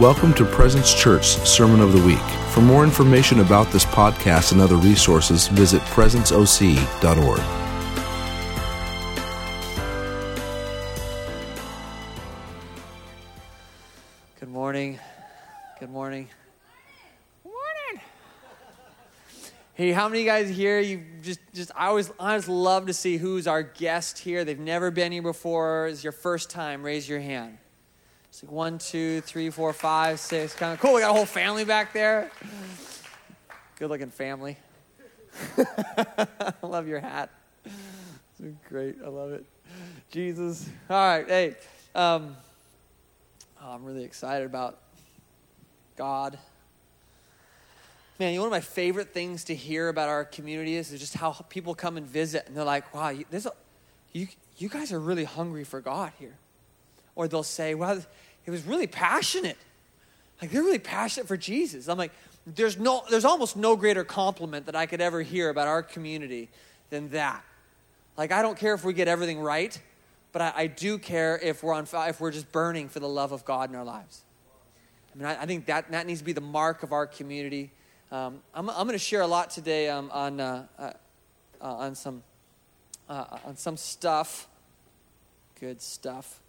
Welcome to Presence Church Sermon of the Week. For more information about this podcast and other resources, visit presenceoc.org. Good morning. Good morning. Morning. Hey, how many of you guys here? You just, just I always, I always love to see who's our guest here. They've never been here before. It's your first time. Raise your hand. It's like one, two, three, four, five, six. Kind of cool. We got a whole family back there. Good looking family. I love your hat. It's great. I love it. Jesus. All right. Hey, um, oh, I'm really excited about God. Man, you know, one of my favorite things to hear about our community is, is just how people come and visit, and they're like, "Wow, you, you, you guys are really hungry for God here." Or they'll say, "Well, it was really passionate. Like they're really passionate for Jesus. I'm like, there's no, there's almost no greater compliment that I could ever hear about our community than that. Like I don't care if we get everything right, but I, I do care if we're on if we're just burning for the love of God in our lives. I mean, I, I think that that needs to be the mark of our community. Um, I'm, I'm going to share a lot today um, on uh, uh, uh, on some uh, on some stuff, good stuff,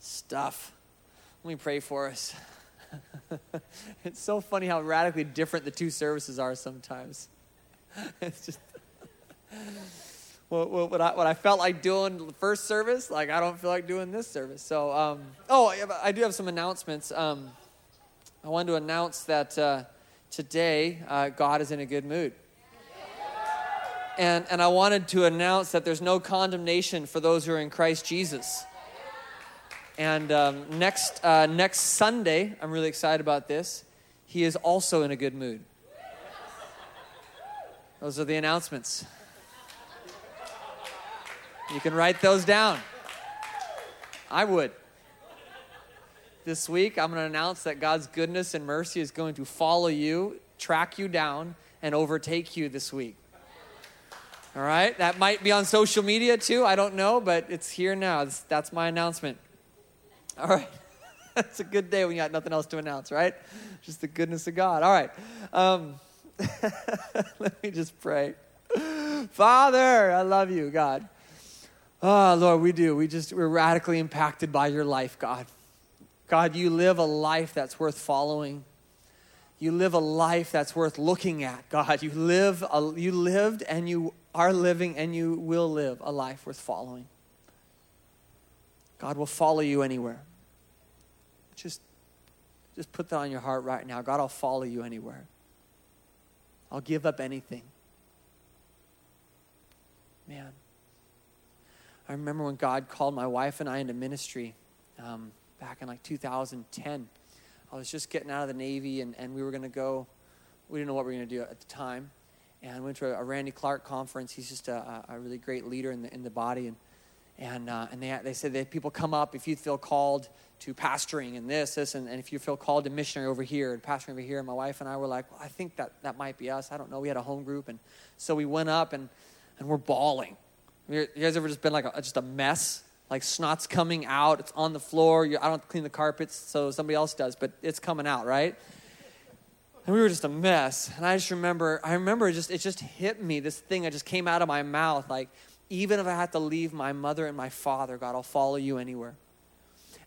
stuff. Let me pray for us. it's so funny how radically different the two services are sometimes. it's just what, what, I, what I felt like doing the first service, like I don't feel like doing this service. So, um, oh, I do have some announcements. Um, I wanted to announce that uh, today uh, God is in a good mood. And, and I wanted to announce that there's no condemnation for those who are in Christ Jesus. And um, next, uh, next Sunday, I'm really excited about this. He is also in a good mood. Those are the announcements. You can write those down. I would. This week, I'm going to announce that God's goodness and mercy is going to follow you, track you down, and overtake you this week. All right? That might be on social media too. I don't know, but it's here now. That's my announcement. All right. That's a good day when you got nothing else to announce, right? Just the goodness of God. All right. Um, let me just pray. Father, I love you, God. Oh, Lord, we do. We just, we're radically impacted by your life, God. God, you live a life that's worth following. You live a life that's worth looking at, God. You live, a, you lived and you are living and you will live a life worth following. God will follow you anywhere. Just, just put that on your heart right now. God, I'll follow you anywhere. I'll give up anything. Man, I remember when God called my wife and I into ministry um, back in like 2010. I was just getting out of the Navy and, and we were going to go, we didn't know what we were going to do at the time. And I went to a, a Randy Clark conference. He's just a, a really great leader in the, in the body. And and, uh, and they, they said that people come up if you feel called to pastoring and this, this, and, and if you feel called to missionary over here and pastoring over here. And my wife and I were like, well, I think that, that might be us. I don't know. We had a home group. And so we went up and, and we're bawling. You guys ever just been like a, just a mess? Like snot's coming out, it's on the floor. You, I don't clean the carpets, so somebody else does, but it's coming out, right? And we were just a mess. And I just remember, I remember it just it just hit me. This thing that just came out of my mouth, like even if I have to leave my mother and my father, God, I'll follow you anywhere.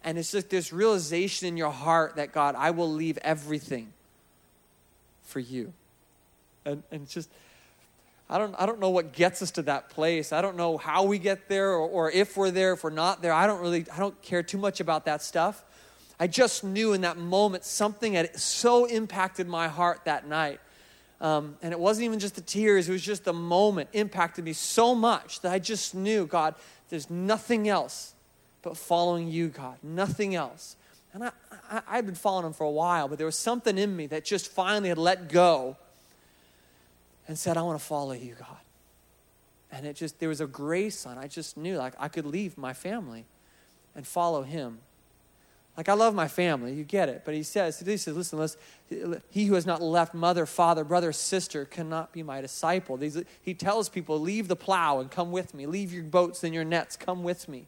And it's just this realization in your heart that, God, I will leave everything for you. And, and it's just, I don't, I don't know what gets us to that place. I don't know how we get there or, or if we're there, if we're not there. I don't really, I don't care too much about that stuff. I just knew in that moment something had so impacted my heart that night um, and it wasn't even just the tears, it was just the moment impacted me so much that I just knew, God, there's nothing else but following you, God. Nothing else. And I, I, I'd been following him for a while, but there was something in me that just finally had let go and said, I want to follow you, God. And it just, there was a grace on. I just knew like I could leave my family and follow him. Like, I love my family, you get it. But he says, he says, listen, listen, he who has not left mother, father, brother, sister cannot be my disciple. He tells people, leave the plow and come with me. Leave your boats and your nets, come with me.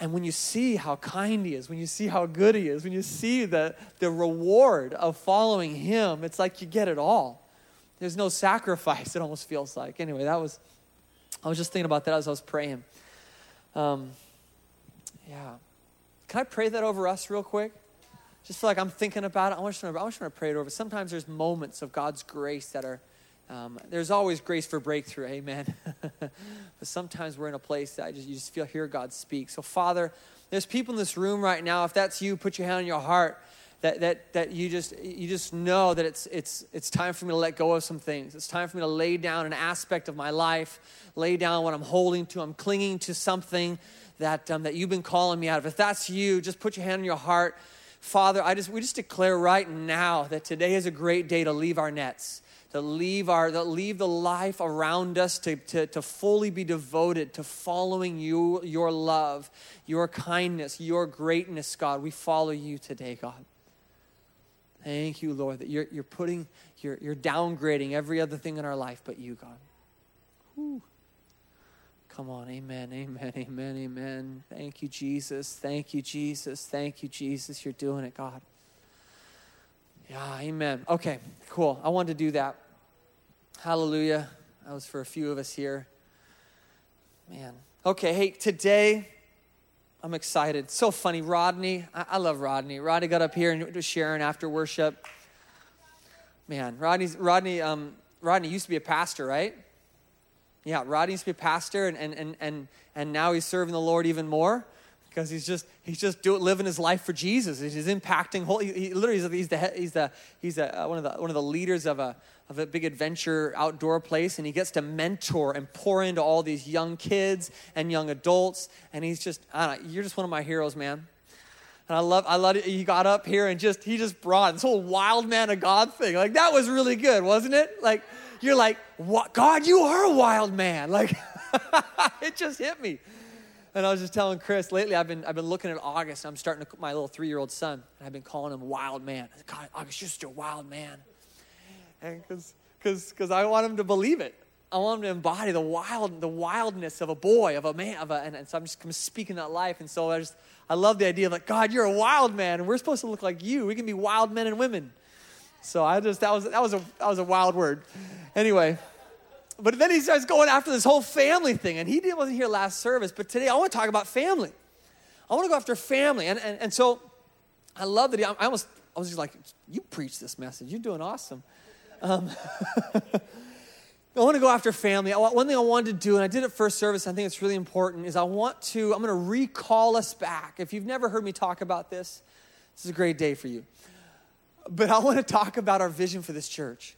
And when you see how kind he is, when you see how good he is, when you see the, the reward of following him, it's like you get it all. There's no sacrifice, it almost feels like. Anyway, that was, I was just thinking about that as I was praying. Um, yeah. Can I pray that over us real quick? Just feel like I'm thinking about it. I just want to, pray it over. Sometimes there's moments of God's grace that are, um, there's always grace for breakthrough, amen. but sometimes we're in a place that I just, you just feel hear God speak. So, Father, there's people in this room right now. If that's you, put your hand on your heart. That, that, that you just you just know that it's it's it's time for me to let go of some things. It's time for me to lay down an aspect of my life, lay down what I'm holding to. I'm clinging to something that um, that you've been calling me out of. If that's you, just put your hand on your heart. Father, I just we just declare right now that today is a great day to leave our nets to leave, our, to leave the life around us, to, to, to fully be devoted to following you, your love, your kindness, your greatness, God. We follow you today, God. Thank you, Lord, that you're, you're putting, you're, you're downgrading every other thing in our life but you, God. Whew. Come on, amen, amen, amen, amen. Thank you, Jesus. Thank you, Jesus. Thank you, Jesus. You're doing it, God. Yeah, amen. Okay, cool. I wanted to do that. Hallelujah. That was for a few of us here. Man. Okay, hey, today I'm excited. So funny. Rodney, I, I love Rodney. Rodney got up here and was sharing after worship. Man, Rodney's, Rodney, um, Rodney used to be a pastor, right? Yeah, Rodney used to be a pastor, and, and, and, and, and now he's serving the Lord even more because he's just he's just doing living his life for Jesus. He's impacting whole. He, he literally he's the he's the he's the, one of the one of the leaders of a of a big adventure outdoor place, and he gets to mentor and pour into all these young kids and young adults. And he's just know, you're just one of my heroes, man. And I love I love it. He got up here and just he just brought this whole wild man of God thing. Like that was really good, wasn't it? Like you're like, what God, you are a wild man. Like it just hit me. And I was just telling Chris lately, I've been, I've been looking at August. I'm starting to, my little three year old son, and I've been calling him wild man. God, August, you're just a wild man. And because because I want him to believe it. I want him to embody the wild, the wildness of a boy, of a man, of a, and, and so I'm just I'm speaking that life. And so I just, I love the idea of like, God, you're a wild man, and we're supposed to look like you. We can be wild men and women. So I just, that was, that was a, that was a wild word. Anyway, but then he starts going after this whole family thing. And he wasn't here last service, but today I want to talk about family. I want to go after family. And, and, and so I love that he, I almost, I was just like, you preach this message. You're doing awesome. Um, I want to go after family. One thing I wanted to do, and I did it first service, I think it's really important, is I want to, I'm going to recall us back. If you've never heard me talk about this, this is a great day for you. But I want to talk about our vision for this church.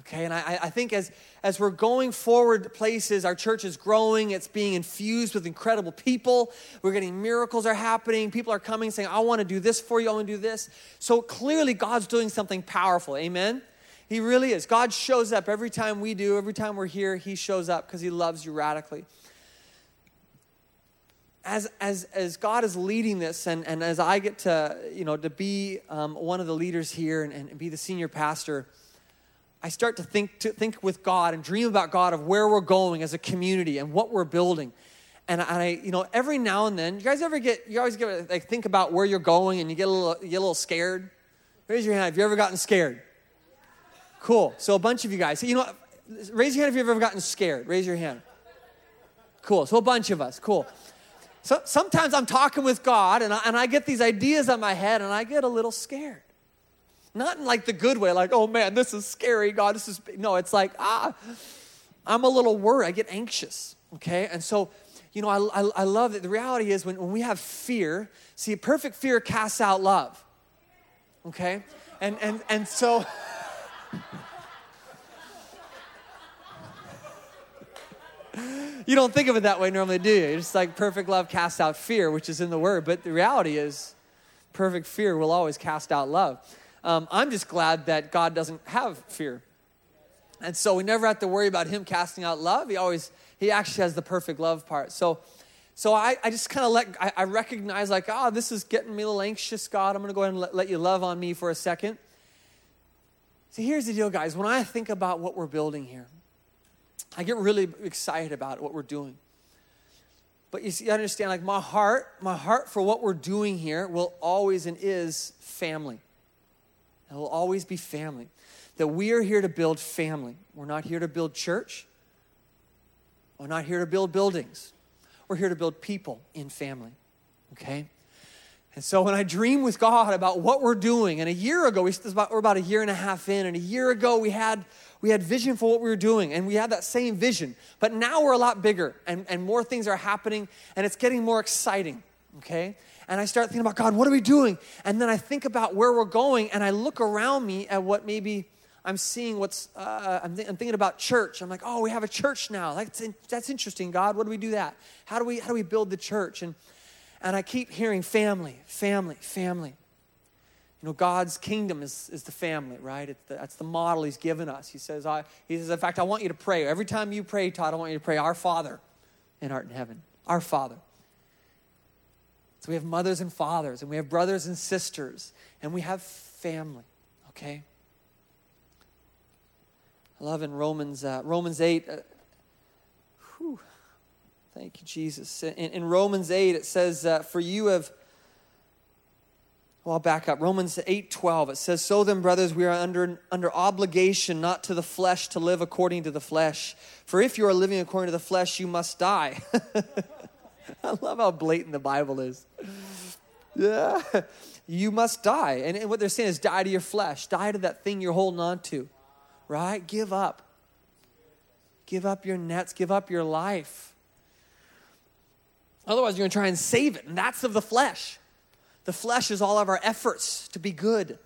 Okay, and I, I think as, as we're going forward places, our church is growing, it's being infused with incredible people. We're getting miracles are happening. People are coming saying, I want to do this for you, I want to do this. So clearly, God's doing something powerful. Amen? He really is. God shows up every time we do, every time we're here, He shows up because He loves you radically. As, as, as God is leading this, and, and as I get to, you know, to be um, one of the leaders here and, and be the senior pastor, I start to think, to think with God and dream about God of where we're going as a community and what we're building. And I, you know, every now and then, you guys ever get, you always get, like, think about where you're going and you get a little, you get a little scared? Raise your hand. Have you ever gotten scared? Cool. So a bunch of you guys, you know, raise your hand if you've ever gotten scared. Raise your hand. Cool. So a bunch of us. Cool. So sometimes I'm talking with God and I, and I get these ideas on my head and I get a little scared. Not in like the good way, like, oh man, this is scary, God, this is. No, it's like, ah, I'm a little worried. I get anxious, okay? And so, you know, I, I, I love that the reality is when, when we have fear, see, perfect fear casts out love, okay? And, and, and so, you don't think of it that way normally, do you? It's like perfect love casts out fear, which is in the word. But the reality is, perfect fear will always cast out love. Um, I'm just glad that God doesn't have fear. And so we never have to worry about him casting out love. He always, he actually has the perfect love part. So, so I, I just kind of let, I, I, recognize like, oh, this is getting me a little anxious, God. I'm going to go ahead and let, let you love on me for a second. See, here's the deal, guys. When I think about what we're building here, I get really excited about what we're doing. But you see, I understand, like my heart, my heart for what we're doing here will always and is family. It will always be family. That we are here to build family. We're not here to build church. We're not here to build buildings. We're here to build people in family. Okay? And so when I dream with God about what we're doing, and a year ago, we, we're about a year and a half in, and a year ago we had, we had vision for what we were doing, and we had that same vision. But now we're a lot bigger, and, and more things are happening, and it's getting more exciting, okay? And I start thinking about, God, what are we doing? And then I think about where we're going, and I look around me at what maybe I'm seeing what's, uh, I'm, th- I'm, thinking about church. I'm like, oh, we have a church now. That's, in, that's interesting, God. What do we do that? How do we, how do we build the church? And and I keep hearing family, family, family. You know, God's kingdom is, is the family, right? The, that's the model He's given us. He says, I, He says, in fact, I want you to pray. Every time you pray, Todd, I want you to pray, Our Father in art in heaven. Our Father. So we have mothers and fathers, and we have brothers and sisters, and we have family, okay? I love in Romans, uh, Romans 8, uh, whew, Thank you, Jesus. In, in Romans 8, it says, uh, For you have. Well, I'll back up. Romans 8 12, it says, So then, brothers, we are under, under obligation not to the flesh to live according to the flesh. For if you are living according to the flesh, you must die. I love how blatant the Bible is. Yeah. You must die. And, and what they're saying is die to your flesh, die to that thing you're holding on to, right? Give up. Give up your nets, give up your life. Otherwise, you're going to try and save it, and that's of the flesh. The flesh is all of our efforts to be good.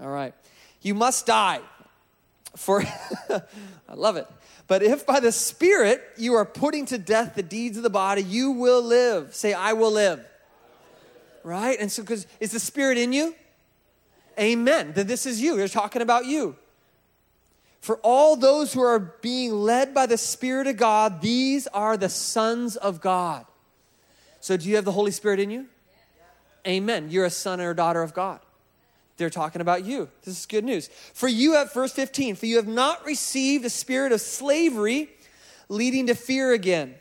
All right. You must die for, I love it. But if by the Spirit you are putting to death the deeds of the body, you will live. Say, I will live. Right? And so, because is the Spirit in you? Amen. Then this is you. They're talking about you. For all those who are being led by the Spirit of God, these are the sons of God. So, do you have the Holy Spirit in you? Amen. You're a son or a daughter of God. They're talking about you. This is good news. For you have, verse 15, for you have not received a spirit of slavery leading to fear again,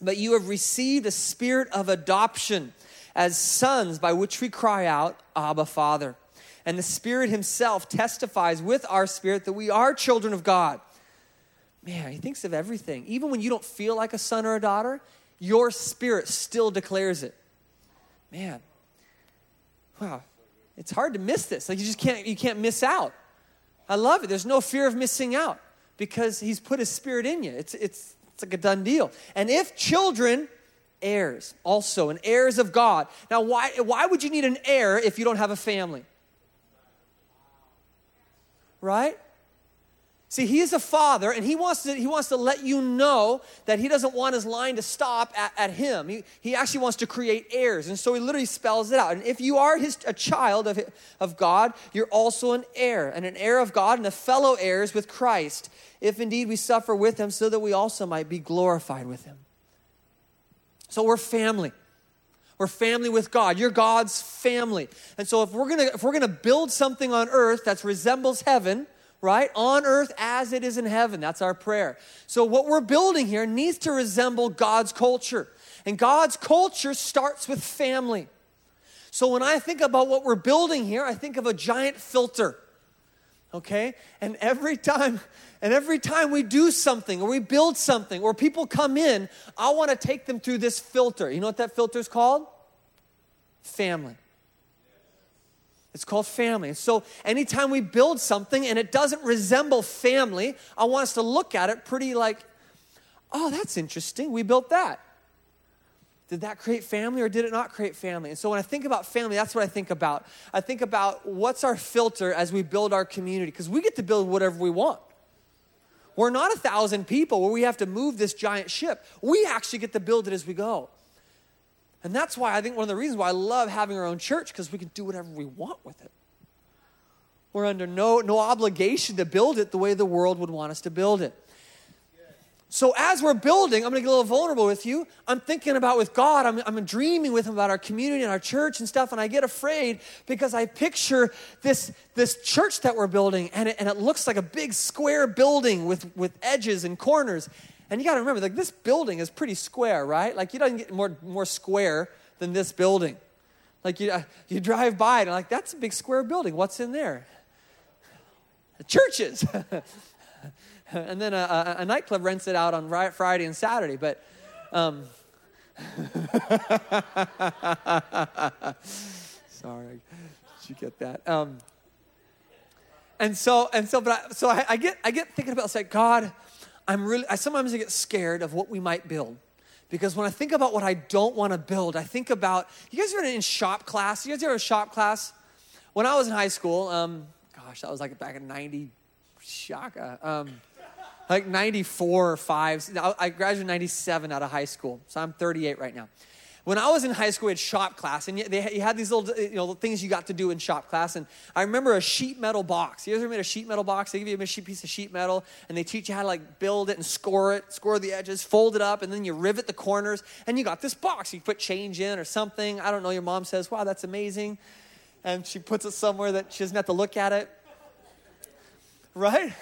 but you have received a spirit of adoption as sons by which we cry out, Abba, Father and the Spirit Himself testifies with our spirit that we are children of God. Man, He thinks of everything. Even when you don't feel like a son or a daughter, your spirit still declares it. Man, wow, it's hard to miss this. Like you just can't, you can't miss out. I love it. There's no fear of missing out because He's put His Spirit in you. It's, it's, it's like a done deal. And if children, heirs also, and heirs of God. Now, why, why would you need an heir if you don't have a family? right? See, he is a father, and he wants to, he wants to let you know that he doesn't want his line to stop at, at him. He, he actually wants to create heirs. And so he literally spells it out. And if you are his, a child of, of God, you're also an heir, and an heir of God, and a fellow heirs with Christ, if indeed we suffer with him, so that we also might be glorified with him. So we're family. We're family with God. You're God's family. And so if we're gonna if we're gonna build something on earth that resembles heaven, right? On earth as it is in heaven. That's our prayer. So what we're building here needs to resemble God's culture. And God's culture starts with family. So when I think about what we're building here, I think of a giant filter. Okay? And every time and every time we do something or we build something or people come in, I want to take them through this filter. You know what that filter is called? Family. It's called family. So anytime we build something and it doesn't resemble family, I want us to look at it pretty like, oh, that's interesting. We built that. Did that create family or did it not create family? And so when I think about family, that's what I think about. I think about what's our filter as we build our community because we get to build whatever we want. We're not a thousand people where we have to move this giant ship. We actually get to build it as we go. And that's why I think one of the reasons why I love having our own church because we can do whatever we want with it. We're under no, no obligation to build it the way the world would want us to build it. So as we're building, I'm going to get a little vulnerable with you. I'm thinking about with God, I'm, I'm dreaming with Him about our community and our church and stuff, and I get afraid because I picture this, this church that we're building, and it, and it looks like a big square building with, with edges and corners. And you got to remember, like this building is pretty square, right? Like you don't get more more square than this building. Like you, uh, you drive by it and like that's a big square building. What's in there? Churches. and then a, a, a, nightclub rents it out on Friday and Saturday. But um, sorry, did you get that? Um, and so and so, but I, so I, I, get I get thinking about it's like God, I'm really. I sometimes I get scared of what we might build. Because when I think about what I don't want to build, I think about you guys ever in shop class? You guys ever shop class? When I was in high school, um, gosh, that was like back in 90, shaka, um, like 94 or 5. I graduated 97 out of high school, so I'm 38 right now. When I was in high school, we had shop class, and they, you had these little uh, you know, things you got to do in shop class. And I remember a sheet metal box. You ever made a sheet metal box? They give you a piece of sheet metal, and they teach you how to like build it and score it, score the edges, fold it up, and then you rivet the corners, and you got this box. You put change in or something. I don't know. Your mom says, "Wow, that's amazing," and she puts it somewhere that she doesn't have to look at it. Right?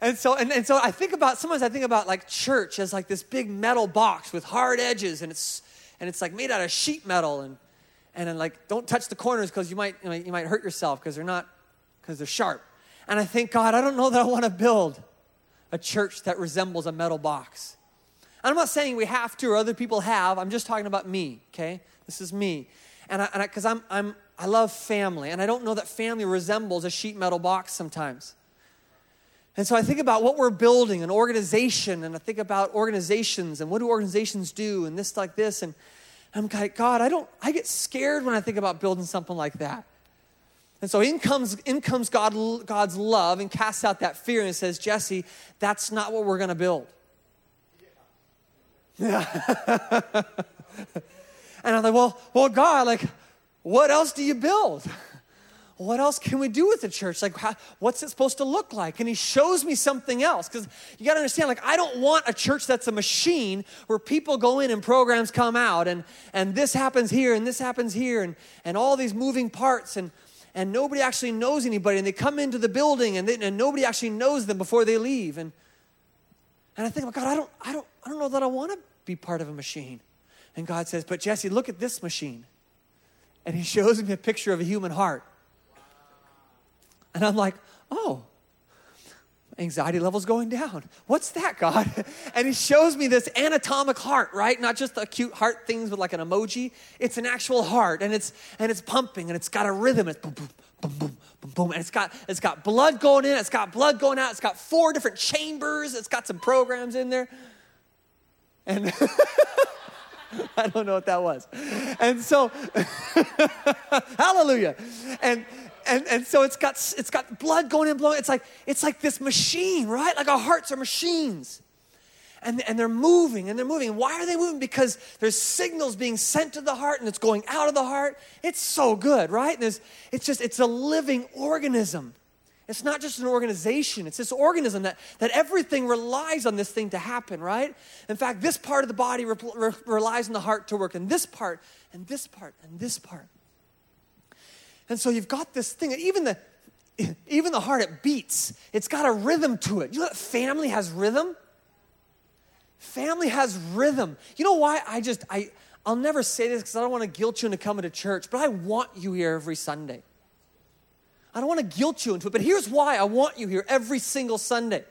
And so, and, and so I think about, sometimes I think about like church as like this big metal box with hard edges, and it's and it's like made out of sheet metal and and then like don't touch the corners because you might you might, hurt yourself because they're not because they're sharp. And i think god i don't know that i want to build a church that resembles a metal box. And i'm not saying we have to or other people have i'm just talking about me okay? This is me. And i because i'm i'm i love family and i don't know that family resembles a sheet metal box sometimes and so I think about what we're building, an organization, and I think about organizations and what do organizations do and this like this. And I'm like, God, I don't, I get scared when I think about building something like that. And so in comes, in comes God, God's love and casts out that fear and says, Jesse, that's not what we're going to build. Yeah. and I'm like, well, well, God, like, what else do you build? what else can we do with the church? Like, how, what's it supposed to look like? And he shows me something else. Because you got to understand, like, I don't want a church that's a machine where people go in and programs come out and, and this happens here and this happens here and, and all these moving parts and, and nobody actually knows anybody. And they come into the building and, they, and nobody actually knows them before they leave. And, and I think, oh God, I don't, I, don't, I don't know that I want to be part of a machine. And God says, But Jesse, look at this machine. And he shows me a picture of a human heart. And I'm like, oh, anxiety levels going down. What's that, God? And he shows me this anatomic heart, right? Not just the cute heart things with like an emoji. It's an actual heart, and it's and it's pumping, and it's got a rhythm. It's boom, boom, boom, boom, boom, boom, and it's got it's got blood going in. It's got blood going out. It's got four different chambers. It's got some programs in there, and. I don't know what that was. And so, hallelujah. And and, and so it's got it's got blood going in, blowing. It's like it's like this machine, right? Like our hearts are machines. And, and they're moving and they're moving. Why are they moving? Because there's signals being sent to the heart and it's going out of the heart. It's so good, right? There's, it's just, it's a living organism. It's not just an organization, it's this organism that, that everything relies on this thing to happen, right? In fact, this part of the body re- re- relies on the heart to work, and this part, and this part, and this part. And so you've got this thing, even the even the heart it beats. It's got a rhythm to it. You know that family has rhythm? Family has rhythm. You know why I just I I'll never say this because I don't want to guilt you into coming to church, but I want you here every Sunday. I don't want to guilt you into it, but here's why I want you here every single Sunday.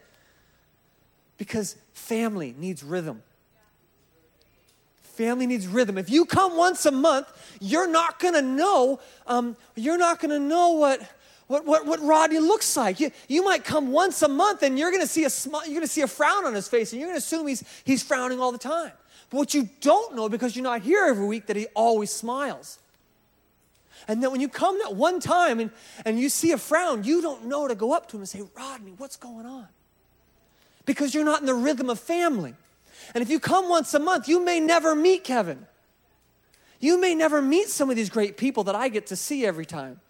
Because family needs rhythm. Family needs rhythm. If you come once a month, you're not to know. Um, you're not to know what, what, what, what Rodney looks like. You, you might come once a month and you're to see a smile, you're to see a frown on his face, and you're to assume he's, he's frowning all the time. But what you don't know, because you're not here every week, that he always smiles. And then when you come that one time and, and you see a frown, you don't know to go up to him and say, Rodney, what's going on? Because you're not in the rhythm of family. And if you come once a month, you may never meet Kevin. You may never meet some of these great people that I get to see every time.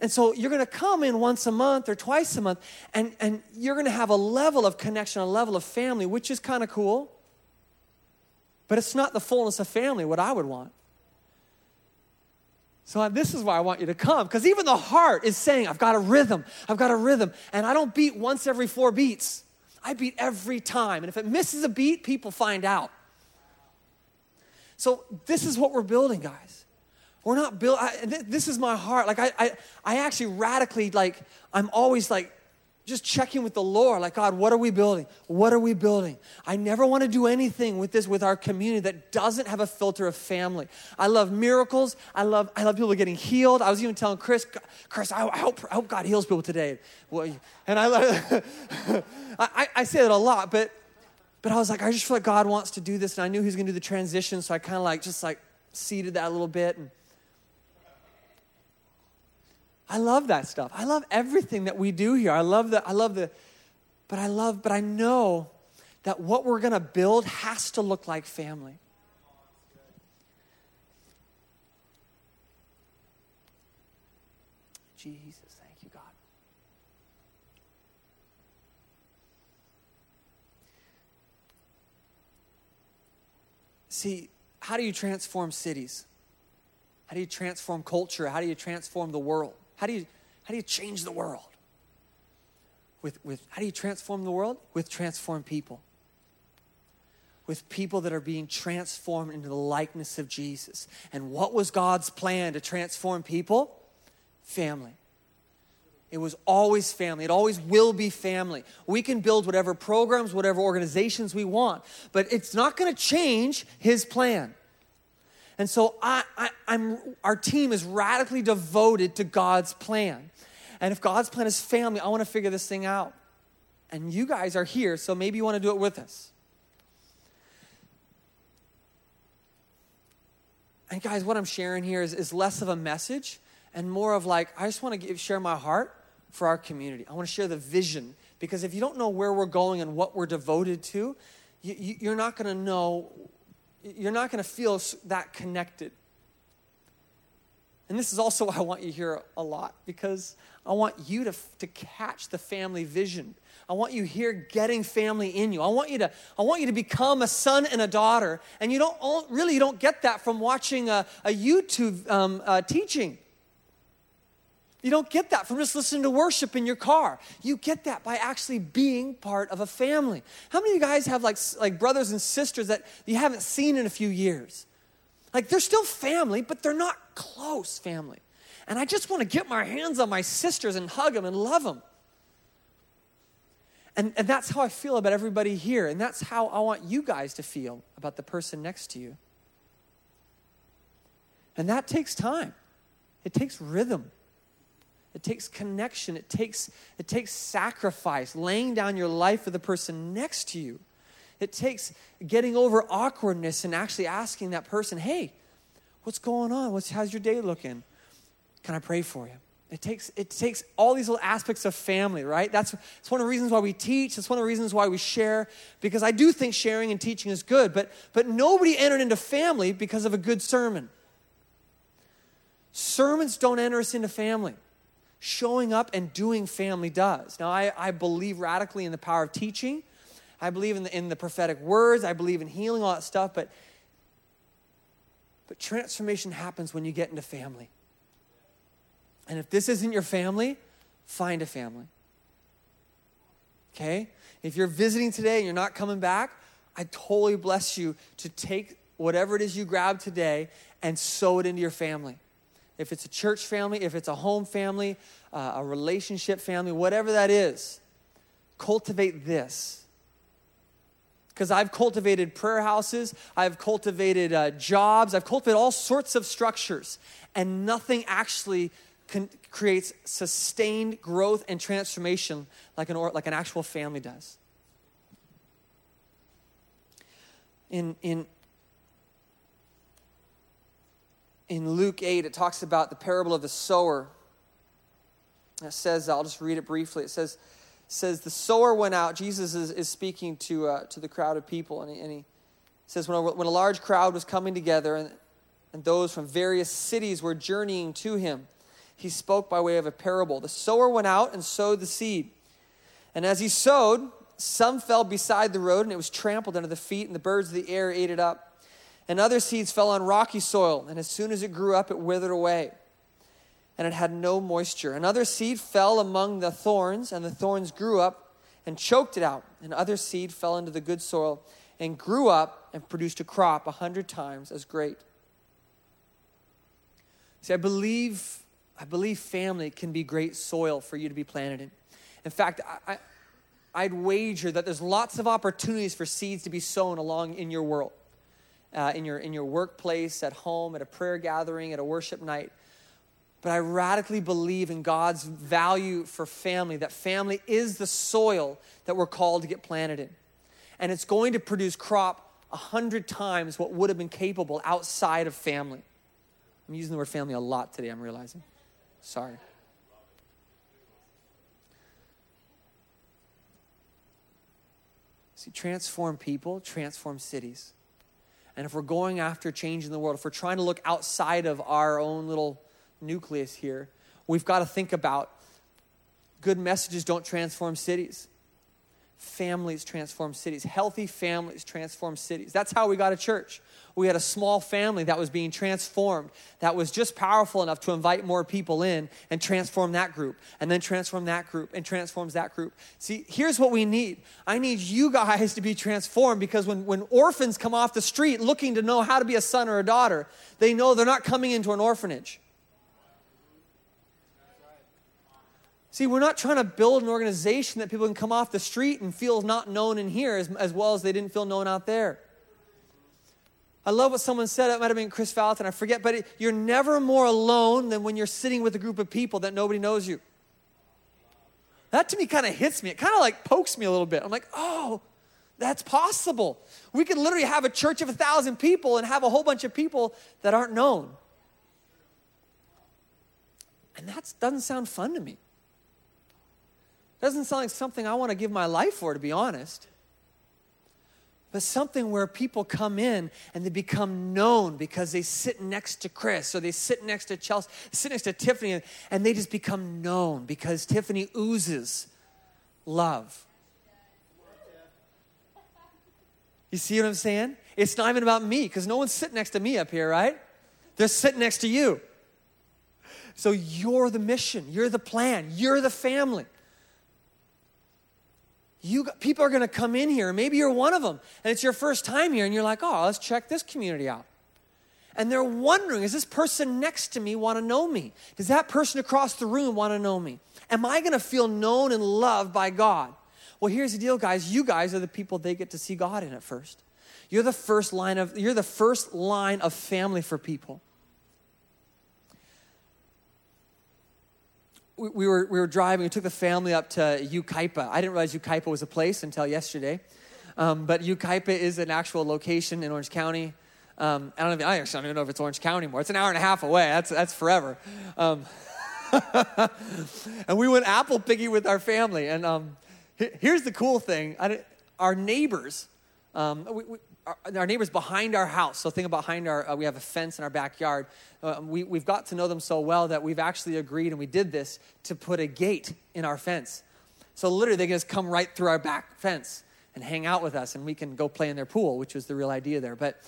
And so you're going to come in once a month or twice a month, and, and you're going to have a level of connection, a level of family, which is kind of cool. But it's not the fullness of family, what I would want. So this is why I want you to come, because even the heart is saying, I've got a rhythm, I've got a rhythm, and I don't beat once every four beats. I beat every time. And if it misses a beat, people find out. So this is what we're building, guys. We're not built. This is my heart. Like I, I, I actually radically like. I'm always like just checking with the Lord, like, God, what are we building? What are we building? I never want to do anything with this, with our community that doesn't have a filter of family. I love miracles. I love, I love people getting healed. I was even telling Chris, Chris, I, hope, I hope God heals people today. And I, I, I say that a lot, but, but I was like, I just feel like God wants to do this, and I knew He was going to do the transition, so I kind of like, just like seeded that a little bit. And, I love that stuff. I love everything that we do here. I love the, I love the, but I love, but I know that what we're going to build has to look like family. Jesus, thank you, God. See, how do you transform cities? How do you transform culture? How do you transform the world? How do you, how do you change the world? With, with, how do you transform the world? With transformed people. With people that are being transformed into the likeness of Jesus. And what was God's plan to transform people? Family. It was always family. It always will be family. We can build whatever programs, whatever organizations we want, but it's not going to change His plan. And so I, I, I'm, our team is radically devoted to God's plan. And if God's plan is family, I want to figure this thing out. And you guys are here, so maybe you want to do it with us. And guys, what I'm sharing here is, is less of a message and more of like, I just want to give, share my heart for our community. I want to share the vision because if you don't know where we're going and what we're devoted to, you, you, you're not going to know you're not going to feel that connected. And this is also why I want you here a lot because I want you to, to catch the family vision. I want you here getting family in you. I want you to, I want you to become a son and a daughter. And you don't really you don't get that from watching a, a YouTube um, uh, teaching. You don't get that from just listening to worship in your car. You get that by actually being part of a family. How many of you guys have like, like brothers and sisters that you haven't seen in a few years? Like they're still family, but they're not close family. And I just want to get my hands on my sisters and hug them and love them. And, and that's how I feel about everybody here. And that's how I want you guys to feel about the person next to you. And that takes time, it takes rhythm. It takes connection. It takes, it takes sacrifice, laying down your life for the person next to you. It takes getting over awkwardness and actually asking that person, hey, what's going on? What's, how's your day looking? Can I pray for you? It takes, it takes all these little aspects of family, right? That's, that's one of the reasons why we teach. It's one of the reasons why we share, because I do think sharing and teaching is good, but, but nobody entered into family because of a good sermon. Sermons don't enter us into family showing up and doing family does. Now, I, I believe radically in the power of teaching. I believe in the, in the prophetic words. I believe in healing, all that stuff. But, but transformation happens when you get into family. And if this isn't your family, find a family. Okay? If you're visiting today and you're not coming back, I totally bless you to take whatever it is you grab today and sow it into your family if it's a church family, if it's a home family, uh, a relationship family, whatever that is, cultivate this. Because I've cultivated prayer houses, I've cultivated uh, jobs, I've cultivated all sorts of structures, and nothing actually con- creates sustained growth and transformation like an, or, like an actual family does. In, in in Luke 8, it talks about the parable of the sower. It says, I'll just read it briefly. It says, says the sower went out. Jesus is, is speaking to, uh, to the crowd of people, and he, and he says, when a, when a large crowd was coming together, and, and those from various cities were journeying to him, he spoke by way of a parable. The sower went out and sowed the seed. And as he sowed, some fell beside the road, and it was trampled under the feet, and the birds of the air ate it up. And other seeds fell on rocky soil, and as soon as it grew up, it withered away, and it had no moisture. Another seed fell among the thorns, and the thorns grew up and choked it out. And other seed fell into the good soil and grew up and produced a crop a hundred times as great. See, I believe, I believe family can be great soil for you to be planted in. In fact, I, I, would wager that there's lots of opportunities for seeds to be sown along in your world, uh, in, your, in your workplace, at home, at a prayer gathering, at a worship night. But I radically believe in God's value for family, that family is the soil that we're called to get planted in. And it's going to produce crop a hundred times what would have been capable outside of family. I'm using the word family a lot today, I'm realizing. Sorry. See, transform people, transform cities. And if we're going after changing the world, if we're trying to look outside of our own little nucleus here, we've got to think about good messages don't transform cities. Families transform cities. Healthy families transform cities. That's how we got a church. We had a small family that was being transformed, that was just powerful enough to invite more people in and transform that group, and then transform that group, and transforms that group. See, here's what we need I need you guys to be transformed because when, when orphans come off the street looking to know how to be a son or a daughter, they know they're not coming into an orphanage. See, we're not trying to build an organization that people can come off the street and feel not known in here as, as well as they didn't feel known out there. I love what someone said. It might have been Kris Vallotton. I forget, but it, you're never more alone than when you're sitting with a group of people that nobody knows you. That to me kind of hits me. It kind of like pokes me a little bit. I'm like, oh, that's possible. We could literally have a church of a thousand people and have a whole bunch of people that aren't known. And that doesn't sound fun to me. Doesn't sound like something I want to give my life for, to be honest. But something where people come in and they become known because they sit next to Chris or they sit next to Chelsea, sit next to Tiffany, and they just become known because Tiffany oozes love. You see what I'm saying? It's not even about me because no one's sitting next to me up here, right? They're sitting next to you. So you're the mission, you're the plan, you're the family you people are going to come in here maybe you're one of them and it's your first time here and you're like oh let's check this community out. And they're wondering is this person next to me want to know me? Does that person across the room want to know me? Am i going to feel known and loved by god? Well here's the deal guys. You guys are the people they get to see god in at first. You're the first line of you're the first line of family for people we were, we were driving, we took the family up to Yucaipa. I didn't realize Yucaipa was a place until yesterday. Um, but Yucaipa is an actual location in Orange County. Um, I, don't even, I actually don't even know if it's Orange County anymore. It's an hour and a half away. That's, that's forever. Um, and we went apple picking with our family. And um, here's the cool thing our neighbors, um, we, our, our, neighbors behind our house. So think about behind our, uh, we have a fence in our backyard. Uh, we, we've got to know them so well that we've actually agreed, and we did this, to put a gate in our fence. So literally, they can just come right through our back fence and hang out with us, and we can go play in their pool, which was the real idea there. But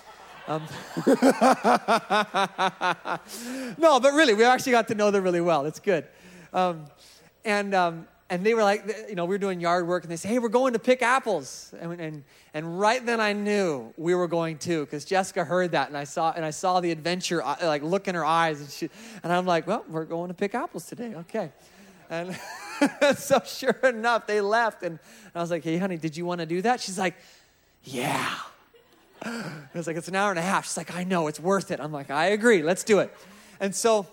um, no, but really, we actually got to know them really well. It's good. Um, and um, and they were like, you know, we were doing yard work, and they say, hey, we're going to pick apples. And, and, and right then I knew we were going to, because Jessica heard that, and I saw, and I saw the adventure, uh, like, look in her eyes. And, she, and I'm like, well, we're going to pick apples today. Okay. And so sure enough, they left. And I was like, hey, honey, did you want to do that? She's like, yeah. I was like, it's an hour and a half. She's like, I know, it's worth it. I'm like, I agree, let's do it. And so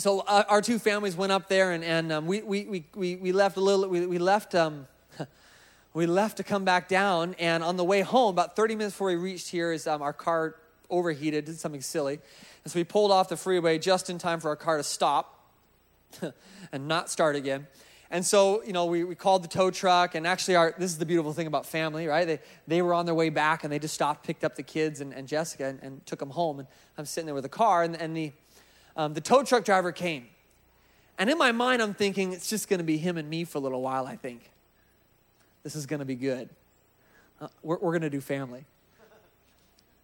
so uh, our two families went up there and, and um, we, we, we, we left a little we, we left um, we left to come back down. And on the way home about 30 minutes before we reached here is um, our car overheated. Did something silly. And so we pulled off the freeway just in time for our car to stop and not start again. And so you know we, we called the tow truck. And actually our this is the beautiful thing about family right? They, they were on their way back and they just stopped picked up the kids and, and jessica and, and took them home. And i'm sitting there with the car and, and the um, the tow truck driver came. And in my mind, I'm thinking, it's just going to be him and me for a little while, I think. This is going to be good. Uh, we're, we're going to do family.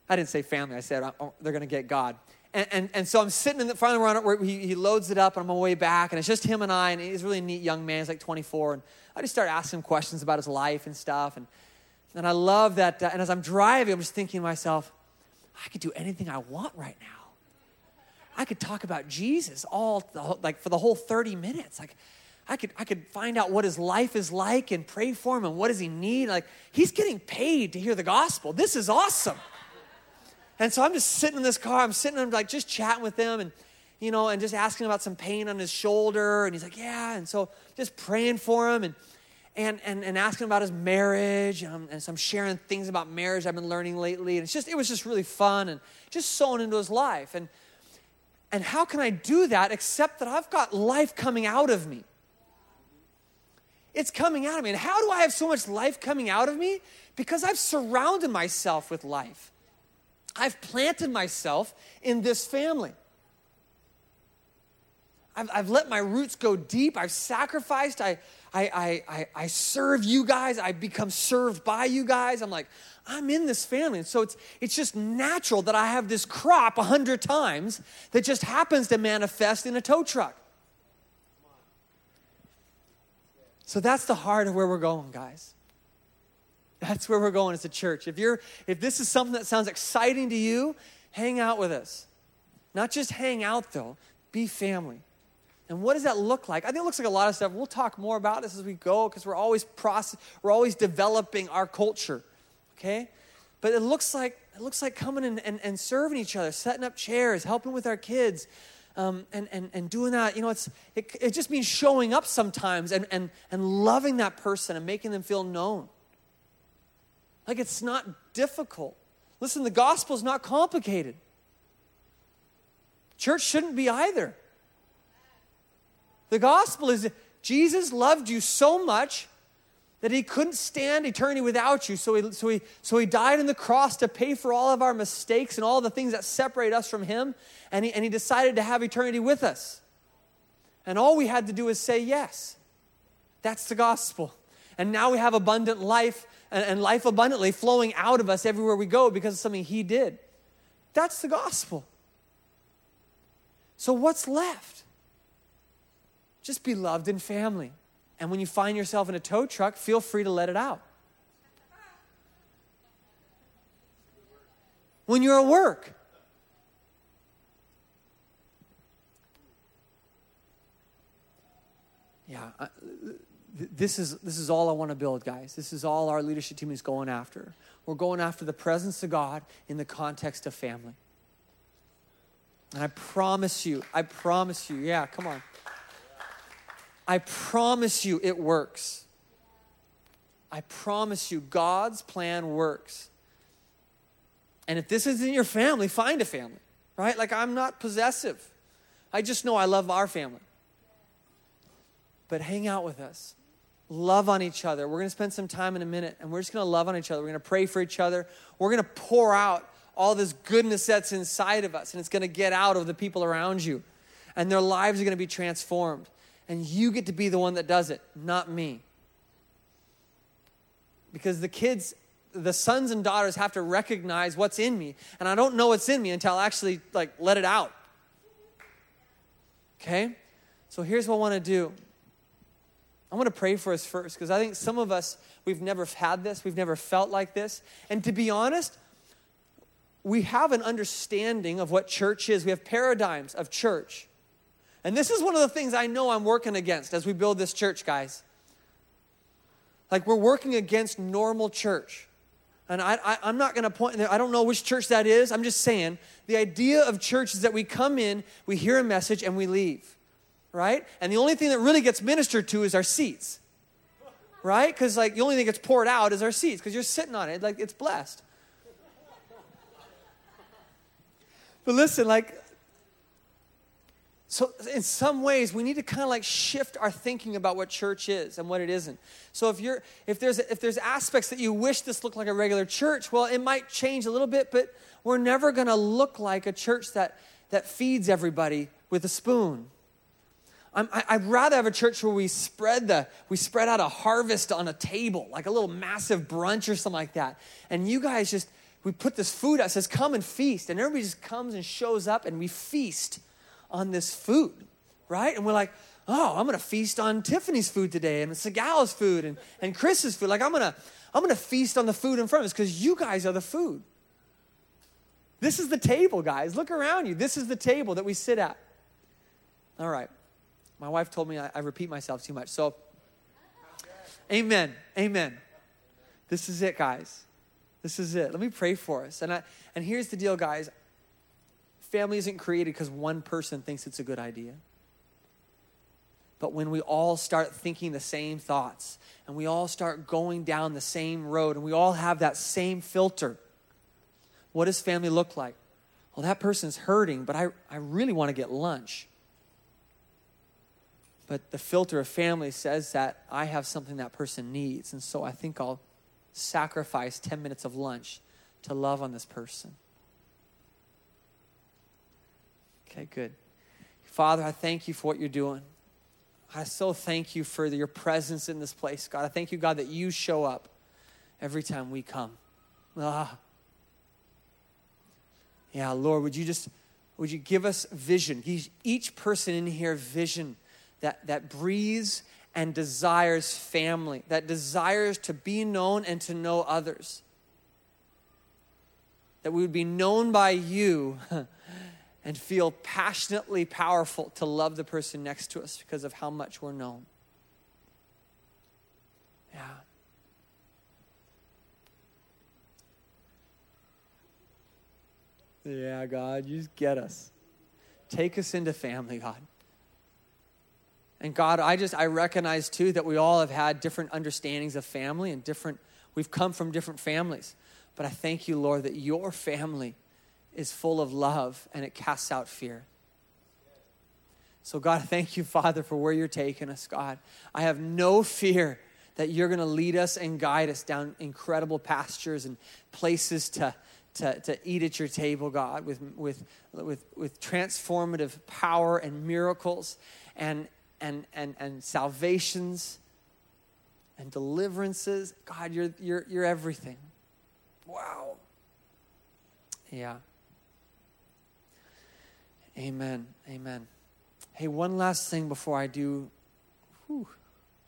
I didn't say family, I said uh, oh, they're going to get God. and, and, and so I'm sitting in the front of the runner where he, he loads it up and I'm on my way back, and it's just him and I, and he's a really neat young man. He's like 24. And I just start asking him questions about his life and stuff. And, and I love that. Uh, and as I'm driving, I'm just thinking to myself, I could do anything I want right now. I could talk about Jesus all the, like for the whole 30 minutes. Like I could I could find out what his life is like and pray for him and what does he need. Like he's getting paid to hear the gospel. This is awesome. And so I'm just sitting in this car. I'm sitting and like just chatting with him and you know and just asking about some pain on his shoulder and he's like yeah and so just praying for him and and, and, and asking about his marriage. And, and so I'm sharing things about marriage I've been learning lately. And it's just, it was just really fun and just sowing into his life. And, and how can I do that except that I've got life coming out of me? It's coming out of me. And how do I have so much life coming out of me? Because I've surrounded myself with life. I've planted myself in this family. I've, I've let my roots go deep. I've sacrificed. I, I, I, I, serve you guys. I become served by you guys. I'm like, I'm in this family. And so it's, it's just natural that I have this crop a hundred times that just happens to manifest in a tow truck. So that's the heart of where we're going, guys. That's where we're going as a church. If you're if this is something that sounds exciting to you, hang out with us. Not just hang out though, be family. And what does that look like? I think it looks like a lot of stuff. We'll talk more about this as we go because we're always process, we're always developing our culture. Okay? But it looks like it looks like coming and, and, and serving each other, setting up chairs, helping with our kids, um, and, and, and doing that. You know, it's, it, it just means showing up sometimes and, and, and loving that person and making them feel known. Like it's not difficult. Listen, the gospel is not complicated. Church shouldn't be either. The gospel is Jesus loved you so much that he couldn't stand eternity without you. So he, so, he, so he died on the cross to pay for all of our mistakes and all the things that separate us from him. And he, and he decided to have eternity with us. And all we had to do is say yes. That's the gospel. And now we have abundant life and, and life abundantly flowing out of us everywhere we go because of something he did. That's the gospel. So what's left? Just be loved in family. And when you find yourself in a tow truck, feel free to let it out. When you're at work, yeah, uh, I, this is this is all I want to build, guys. This is all our leadership team is going after. We're going after the presence of God in the context of family. And I promise you, I promise you, yeah, come on. I promise you it works. I promise you God's plan works. And if this isn't your family, find a family, right? Like I'm not possessive. I just know I love our family. But hang out with us. Love on each other. We're going to spend some time in a minute and we're just going to love on each other. We're going to pray for each other. We're going to pour out all this goodness that's inside of us and it's going to get out of the people around you. And their lives are going to be transformed and you get to be the one that does it, not me. Because the kids, the sons and daughters have to recognize what's in me, and I don't know what's in me until I actually like let it out. Okay? So here's what I want to do. I want to pray for us first because I think some of us we've never had this, we've never felt like this. And to be honest, we have an understanding of what church is. We have paradigms of church. And this is one of the things I know I'm working against as we build this church, guys. Like, we're working against normal church. And I, I, am not going to point, I don't know which church that is. I'm just saying the idea of church is that we come in, we hear a message, and we leave, right? And the only thing that really gets ministered to is our seats, right? Because, like, the only thing that gets poured out is our seats because you're sitting on it. Like, it's blessed. But listen, like, so, in some ways, we need to kind of like shift our thinking about what church is and what it isn't. So, if you're if there's if there's aspects that you wish this looked like a regular church, well, it might change a little bit, but we're never going to look like a church that that feeds everybody with a spoon. i would rather have a church where we spread the we spread out a harvest on a table, like a little massive brunch or something like that, and you guys just we put this food out, says, come and feast. And everybody just comes and shows up and we feast on this food, right? And we're like, oh, I'm gonna feast on Tiffany's food today and Segala's food and, and Chris's food. Like I'm gonna, I'm gonna feast on the food in front of us because you guys are the food. This is the table, guys. Look around you. This is the table that we sit at. All right. My wife told me I, I repeat myself too much. So, amen. Amen. This is it, guys. This is it. Let me pray for us. And, I, and here's the deal, guys family isn't created because one person thinks it's a good idea. But when we all start thinking the same thoughts and we all start going down the same road and we all have that same filter, what does family look like? Well, that person's hurting, but I, I really want to get lunch. But the filter of family says that I have something that person needs. And so I think I'll sacrifice 10 minutes of lunch to love on this person. Okay, good. Father, I thank you for what you're doing. I so thank you for your presence in this place, God. I thank you, God, that you show up every time we come. Ah. Yeah, Lord, would you just would you give us vision? Each person in here vision that, that breathes and desires family, that desires to be known and to know others. That we would be known by you and feel passionately powerful to love the person next to us because of how much we're known. Yeah. Yeah, God, you get us. Take us into family, God. And God, I just, I recognize too that we all have had different understandings of family and different, we've come from different families. But I thank you, Lord, that your family is full of love and it casts out fear. So, God, thank you, Father, for where you're taking us, God. I have no fear that you're going to lead us and guide us down incredible pastures and places to, to, to eat at your table, God, with, with, with, with transformative power and miracles. And, and, and, and salvations and deliverances. God, you're, you're, you're everything. Wow. Yeah. Amen. Amen. Hey, one last thing before I do. Whew,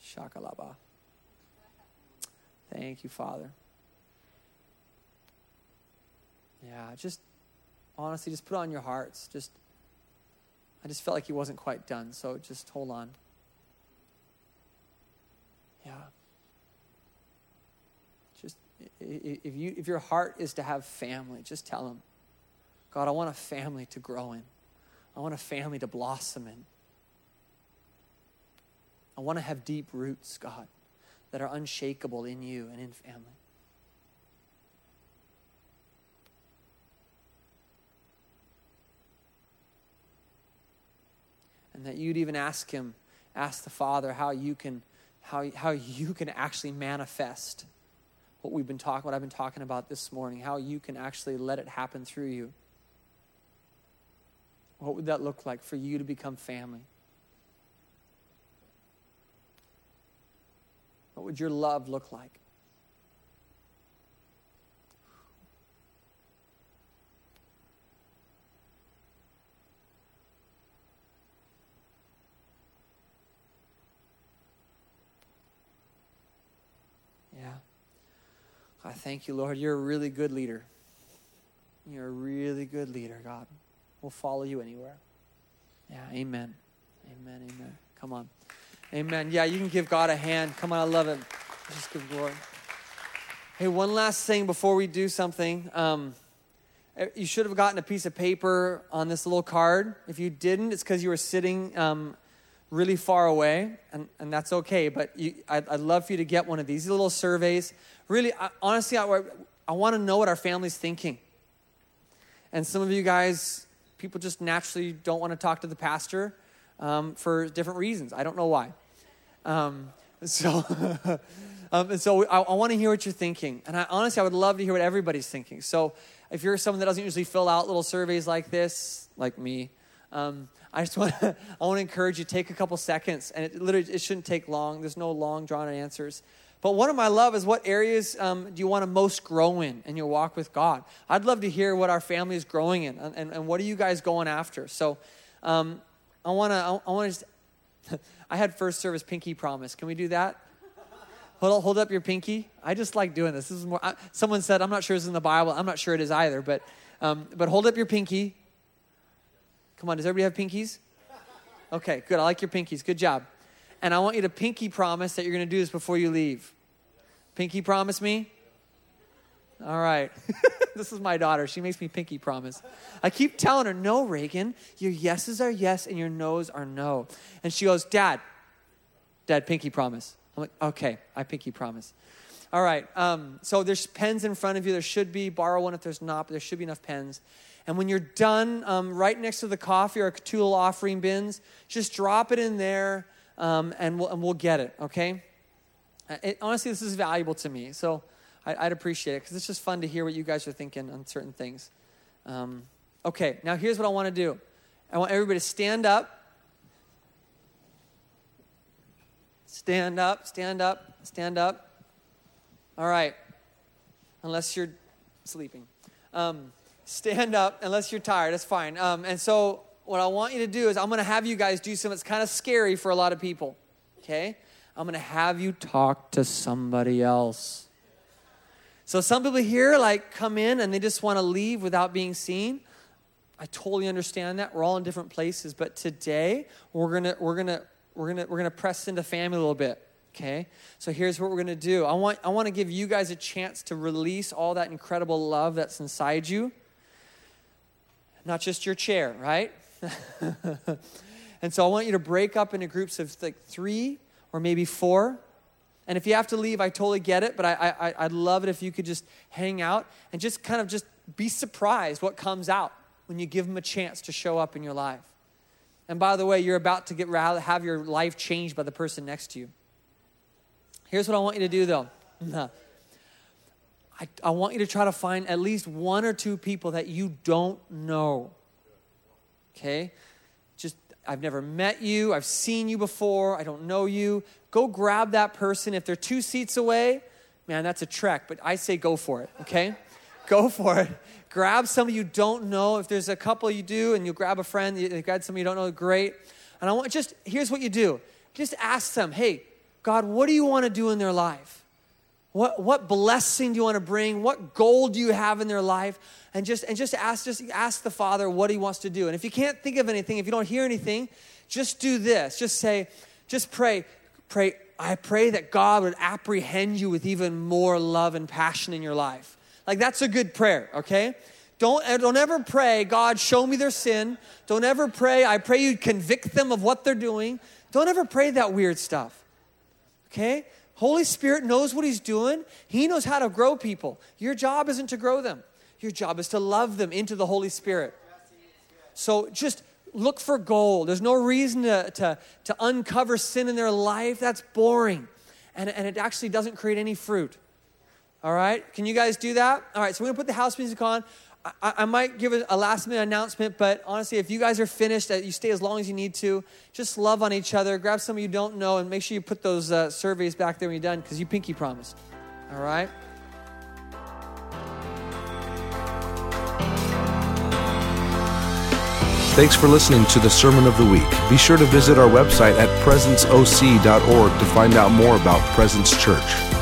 shakalaba. Thank you, Father. Yeah, just honestly, just put on your hearts. Just I just felt like he wasn't quite done, so just hold on. Yeah. Just if you if your heart is to have family, just tell him, God, I want a family to grow in. I want a family to blossom in. I want to have deep roots, God, that are unshakable in you and in family. and that you'd even ask him, ask the Father how you can, how, how you can actually manifest what we've been talking, what I've been talking about this morning, how you can actually let it happen through you. What would that look like for you to become family? What would your love look like? Yeah. I thank you, Lord. You're a really good leader. You're a really good leader, God. We'll follow you anywhere. Yeah, amen. Amen, amen. Come on. Amen. Yeah, you can give God a hand. Come on, I love it. Just give glory. Hey, one last thing before we do something. Um, you should have gotten a piece of paper on this little card. If you didn't, it's because you were sitting um, really far away, and, and that's okay. But you, I'd, I'd love for you to get one of these, these little surveys really, I, honestly, I, I want to know what our family's thinking. And some of you guys, people just naturally don't want to talk to the pastor um, for different reasons. I don't know why. Um, so, um, and so I, I want to hear what you're thinking. And I honestly, I would love to hear what everybody's thinking. So, if you're someone that doesn't usually fill out little surveys like this, like me, um, I just want to, I want to encourage you take a couple seconds, and it literally it shouldn't take long. There's no long drawn answers, But one of my love is what areas um, do you want to most grow in in your walk with God? I'd love to hear what our family is growing in and, and, and what are you guys going after? So um, I want to, I, want to, just, I had first service pinky promise. Can we do that? Hold, hold up your pinky. I just like doing this. This is more, I, someone said, I'm not sure it's in the Bible. I'm not sure it is either, but, um, but hold up your pinky. Come on, does everybody have pinkies? Okay, good. I like your pinkies. Good job and I want you to pinky promise that you're going to do this before you leave. Pinky promise me? All right. this is my daughter. She makes me pinky promise. I keep telling her, no, Reagan, your yeses are yes and your no's are no. And she goes, Dad, Dad, pinky promise. I'm like, okay, I pinky promise. All right. Um, so there's pens in front of you. There should be. Borrow one if there's not, but there should be enough pens. And when you're done, um, right next to the coffee or two little offering bins, just drop it in there um, and, we'll, and we'll get it, okay? Uh, it, honestly, this is valuable to me, so I, would appreciate it because it's just fun to hear what you guys are thinking on certain things. Um, okay, now here's what I want to do I want everybody to stand up. Stand up, stand up, stand up. All right, unless you're sleeping. Um, stand up unless you're tired, that's fine. Um, and so what I want you to do is I'm going to have you guys do something that's kind of scary for a lot of people. Okay? I'm going to have you talk to somebody else. So some people here like come in and they just want to leave without being seen. I totally understand that. We're all in different places, but today we're going to we're going to we're going to we're going to press into family a little bit. Okay? So here's what we're going to do. I want I want to give you guys a chance to release all that incredible love that's inside you. Not just your chair, right? and so I want you to break up into groups of like three or maybe four. And if you have to leave, I totally get it, but I, I, I'd love it if you could just hang out and just kind of just be surprised what comes out when you give them a chance to show up in your life. And by the way, you're about to get have your life changed by the person next to you. Here's what I want you to do though. I, I want you to try to find at least one or two people that you don't know okay? Just, I've never met you, I've seen you before, I don't know you. Go grab that person. If they're two seats away, man, that's a trek, but I say go for it, okay? go for it. Grab somebody you don't know. If there's a couple you do, and you grab a friend, you grab somebody you don't know, great. And I want just, here's what you do just ask them, hey, God, what do you want to do in their life? What, what blessing do you want to bring? What goal do you have in their life? and just and just ask just ask the father what he wants to do and if you can't think of anything if you don't hear anything just do this just say just pray pray i pray that god would apprehend you with even more love and passion in your life like that's a good prayer okay don't, don't ever pray, God, show me their sin. Don't ever pray, I pray you convict them of what they're doing. Don't ever pray that weird stuff. Okay? Holy Spirit knows what He's doing. He knows how to grow people. Your job isn't to grow them. Your job is to love them into the Holy Spirit. So just look for gold. There's no reason to, to, to uncover sin in their life. That's boring. And, and it actually doesn't create any fruit. All right? Can you guys do that? All right, so we're going to put the house music on. I, I might give a last minute announcement, but honestly, if you guys are finished, you stay as long as you need to. Just love on each other. Grab some you don't know, and make sure you put those uh, surveys back there when you're done because you pinky promised. All right? Thanks for listening to the Sermon of the Week. Be sure to visit our website at presenceoc.org to find out more about Presence Church.